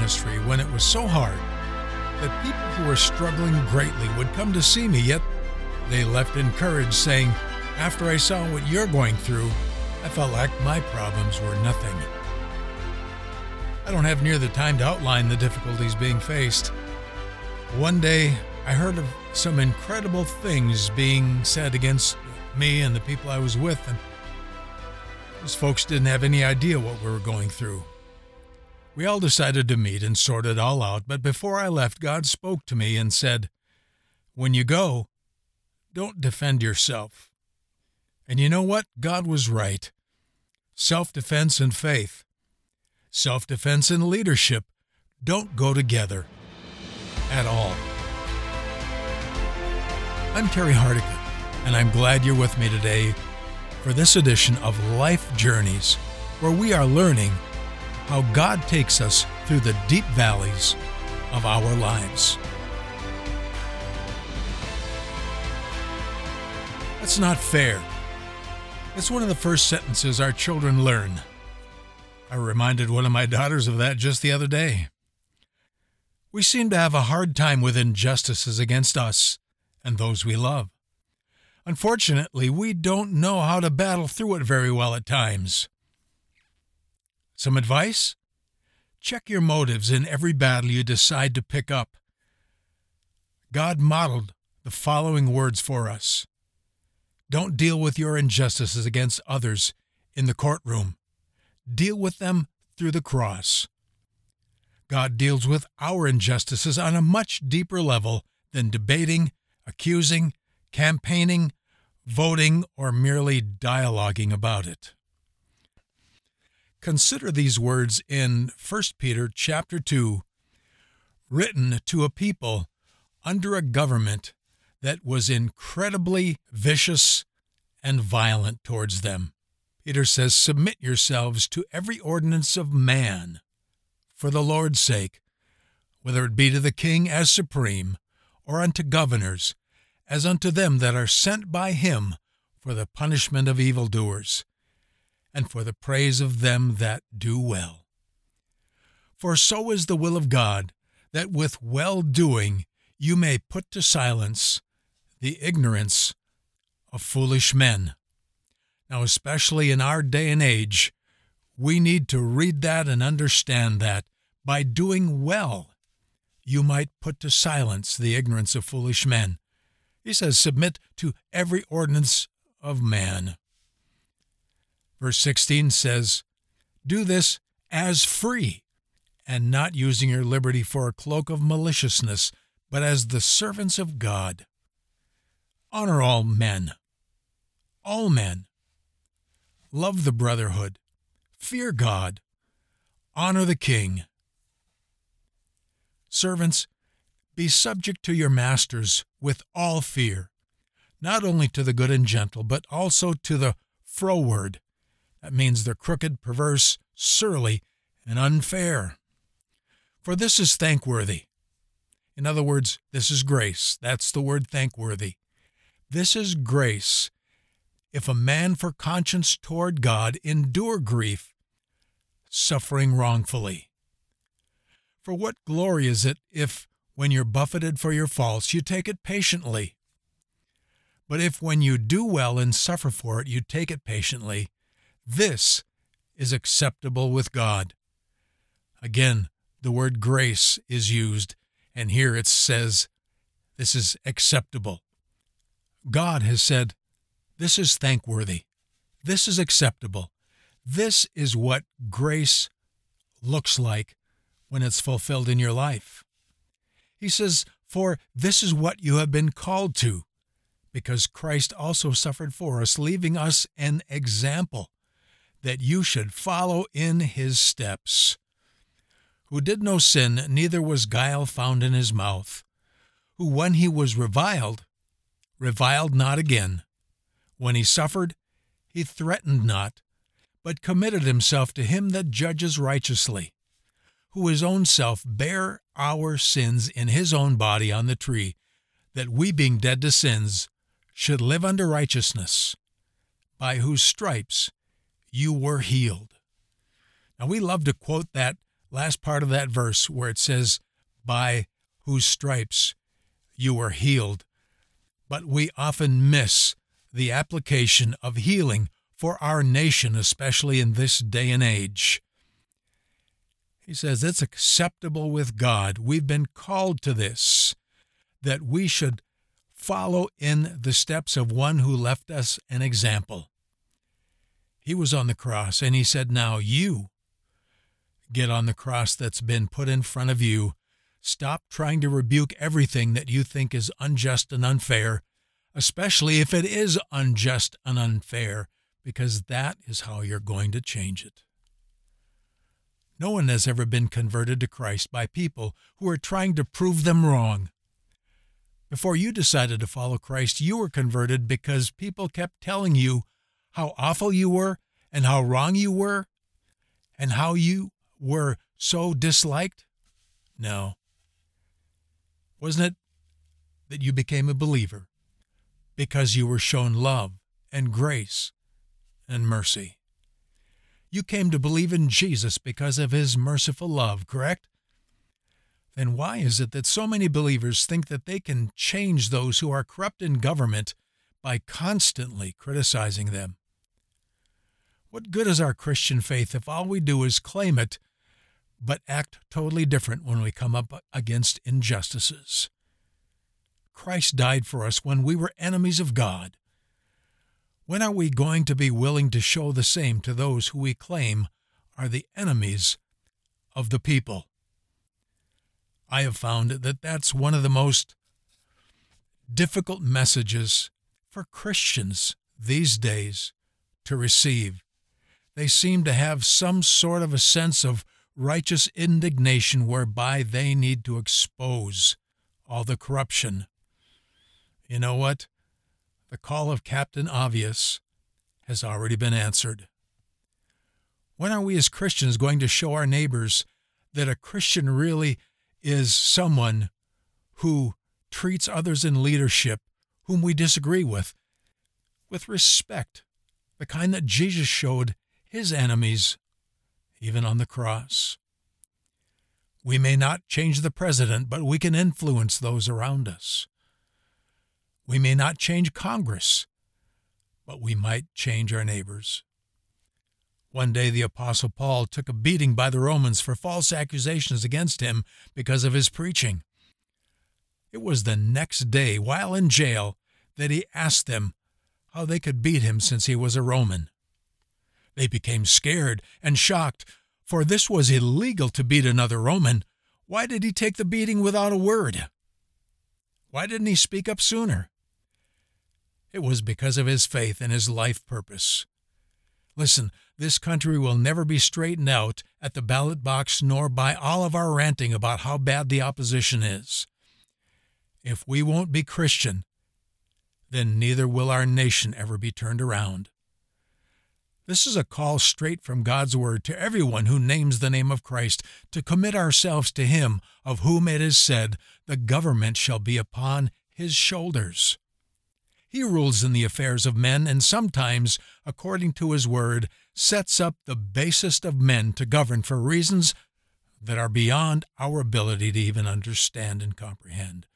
ministry when it was so hard that people who were struggling greatly would come to see me, yet they left encouraged, saying, After I saw what you're going through, I felt like my problems were nothing. I don't have near the time to outline the difficulties being faced. One day, I heard of some incredible things being said against me and the people I was with, and those folks didn't have any idea what we were going through. We all decided to meet and sort it all out, but before I left, God spoke to me and said, When you go, don't defend yourself. And you know what? God was right. Self defense and faith, self defense and leadership don't go together at all. I'm Terry Hardigan, and I'm glad you're with me today for this edition of Life Journeys, where we are learning how God takes us through the deep valleys of our lives. That's not fair. It's one of the first sentences our children learn. I reminded one of my daughters of that just the other day. We seem to have a hard time with injustices against us and those we love. Unfortunately, we don't know how to battle through it very well at times. Some advice? Check your motives in every battle you decide to pick up. God modeled the following words for us Don't deal with your injustices against others in the courtroom, deal with them through the cross. God deals with our injustices on a much deeper level than debating, accusing, campaigning, voting, or merely dialoguing about it. Consider these words in 1 Peter chapter 2, written to a people under a government that was incredibly vicious and violent towards them. Peter says, Submit yourselves to every ordinance of man for the Lord's sake, whether it be to the king as supreme, or unto governors, as unto them that are sent by him for the punishment of evildoers, and for the praise of them that do well. For so is the will of God, that with well doing you may put to silence the ignorance of foolish men. Now, especially in our day and age, we need to read that and understand that by doing well, you might put to silence the ignorance of foolish men. He says, Submit to every ordinance of man. Verse 16 says, Do this as free, and not using your liberty for a cloak of maliciousness, but as the servants of God. Honor all men. All men. Love the brotherhood. Fear God. Honor the king. Servants, be subject to your masters with all fear, not only to the good and gentle, but also to the froward. That means they're crooked, perverse, surly, and unfair. For this is thankworthy. In other words, this is grace. That's the word thankworthy. This is grace. If a man for conscience toward God endure grief, suffering wrongfully. For what glory is it if when you're buffeted for your faults, you take it patiently. But if when you do well and suffer for it, you take it patiently, this is acceptable with God. Again, the word grace is used, and here it says, This is acceptable. God has said, This is thankworthy. This is acceptable. This is what grace looks like when it's fulfilled in your life. He says, For this is what you have been called to, because Christ also suffered for us, leaving us an example that you should follow in his steps. Who did no sin, neither was guile found in his mouth. Who, when he was reviled, reviled not again. When he suffered, he threatened not, but committed himself to him that judges righteously who his own self bare our sins in his own body on the tree, that we, being dead to sins, should live unto righteousness, by whose stripes you were healed. Now, we love to quote that last part of that verse where it says, By whose stripes you were healed. But we often miss the application of healing for our nation, especially in this day and age. He says it's acceptable with God. We've been called to this, that we should follow in the steps of one who left us an example. He was on the cross and he said, Now you get on the cross that's been put in front of you. Stop trying to rebuke everything that you think is unjust and unfair, especially if it is unjust and unfair, because that is how you're going to change it. No one has ever been converted to Christ by people who are trying to prove them wrong. Before you decided to follow Christ, you were converted because people kept telling you how awful you were and how wrong you were and how you were so disliked? No. Wasn't it that you became a believer because you were shown love and grace and mercy? You came to believe in Jesus because of his merciful love, correct? Then why is it that so many believers think that they can change those who are corrupt in government by constantly criticizing them? What good is our Christian faith if all we do is claim it, but act totally different when we come up against injustices? Christ died for us when we were enemies of God. When are we going to be willing to show the same to those who we claim are the enemies of the people? I have found that that's one of the most difficult messages for Christians these days to receive they seem to have some sort of a sense of righteous indignation whereby they need to expose all the corruption. You know what? The call of Captain Obvious has already been answered. When are we as Christians going to show our neighbors that a Christian really is someone who treats others in leadership whom we disagree with with respect, the kind that Jesus showed his enemies, even on the cross. We may not change the president, but we can influence those around us. We may not change Congress, but we might change our neighbors. One day, the Apostle Paul took a beating by the Romans for false accusations against him because of his preaching. It was the next day, while in jail, that he asked them how they could beat him since he was a Roman. They became scared and shocked, for this was illegal to beat another Roman. Why did he take the beating without a word? Why didn't he speak up sooner? It was because of his faith and his life purpose. Listen, this country will never be straightened out at the ballot box nor by all of our ranting about how bad the opposition is. If we won't be Christian, then neither will our nation ever be turned around. This is a call straight from God's Word to everyone who names the name of Christ to commit ourselves to Him, of whom it is said, The government shall be upon His shoulders. He rules in the affairs of men, and sometimes, according to His Word, sets up the basest of men to govern for reasons that are beyond our ability to even understand and comprehend.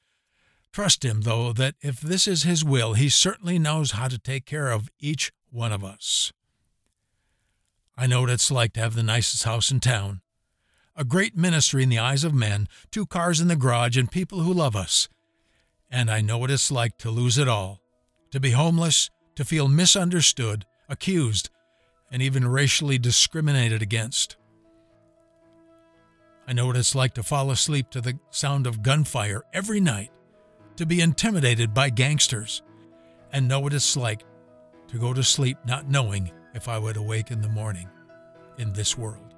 Trust Him, though, that if this is His will, He certainly knows how to take care of each one of us. I know what it's like to have the nicest house in town, a great ministry in the eyes of men, two cars in the garage, and people who love us. And I know what it's like to lose it all, to be homeless, to feel misunderstood, accused, and even racially discriminated against. I know what it's like to fall asleep to the sound of gunfire every night, to be intimidated by gangsters, and know what it's like to go to sleep not knowing if I would awake in the morning in this world.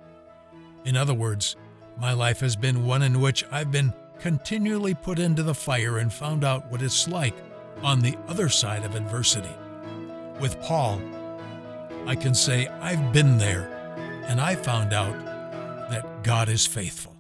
In other words, my life has been one in which I've been continually put into the fire and found out what it's like on the other side of adversity. With Paul, I can say I've been there and I found out that God is faithful.